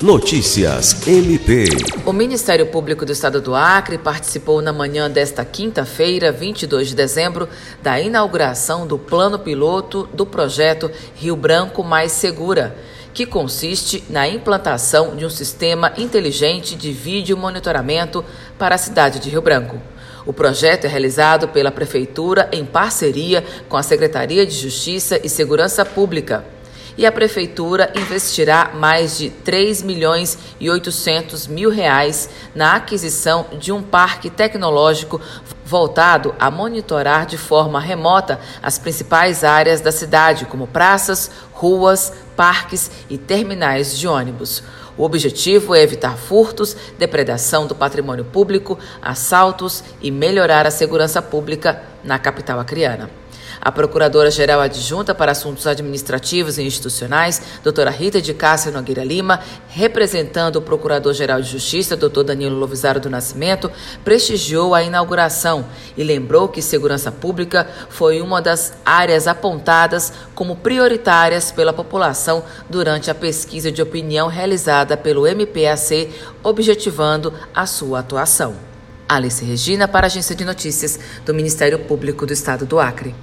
Notícias MP. O Ministério Público do Estado do Acre participou na manhã desta quinta-feira, 22 de dezembro, da inauguração do plano piloto do projeto Rio Branco Mais Segura, que consiste na implantação de um sistema inteligente de vídeo monitoramento para a cidade de Rio Branco. O projeto é realizado pela Prefeitura em parceria com a Secretaria de Justiça e Segurança Pública e a prefeitura investirá mais de 3 milhões e 800 mil reais na aquisição de um parque tecnológico voltado a monitorar de forma remota as principais áreas da cidade, como praças, ruas, parques e terminais de ônibus. O objetivo é evitar furtos, depredação do patrimônio público, assaltos e melhorar a segurança pública na capital acreana. A Procuradora-Geral Adjunta para Assuntos Administrativos e Institucionais, doutora Rita de Cássia Nogueira Lima, representando o Procurador-Geral de Justiça, doutor Danilo Lovisaro do Nascimento, prestigiou a inauguração e lembrou que segurança pública foi uma das áreas apontadas como prioritárias pela população durante a pesquisa de opinião realizada pelo MPAC, objetivando a sua atuação. Alice Regina, para a Agência de Notícias do Ministério Público do Estado do Acre.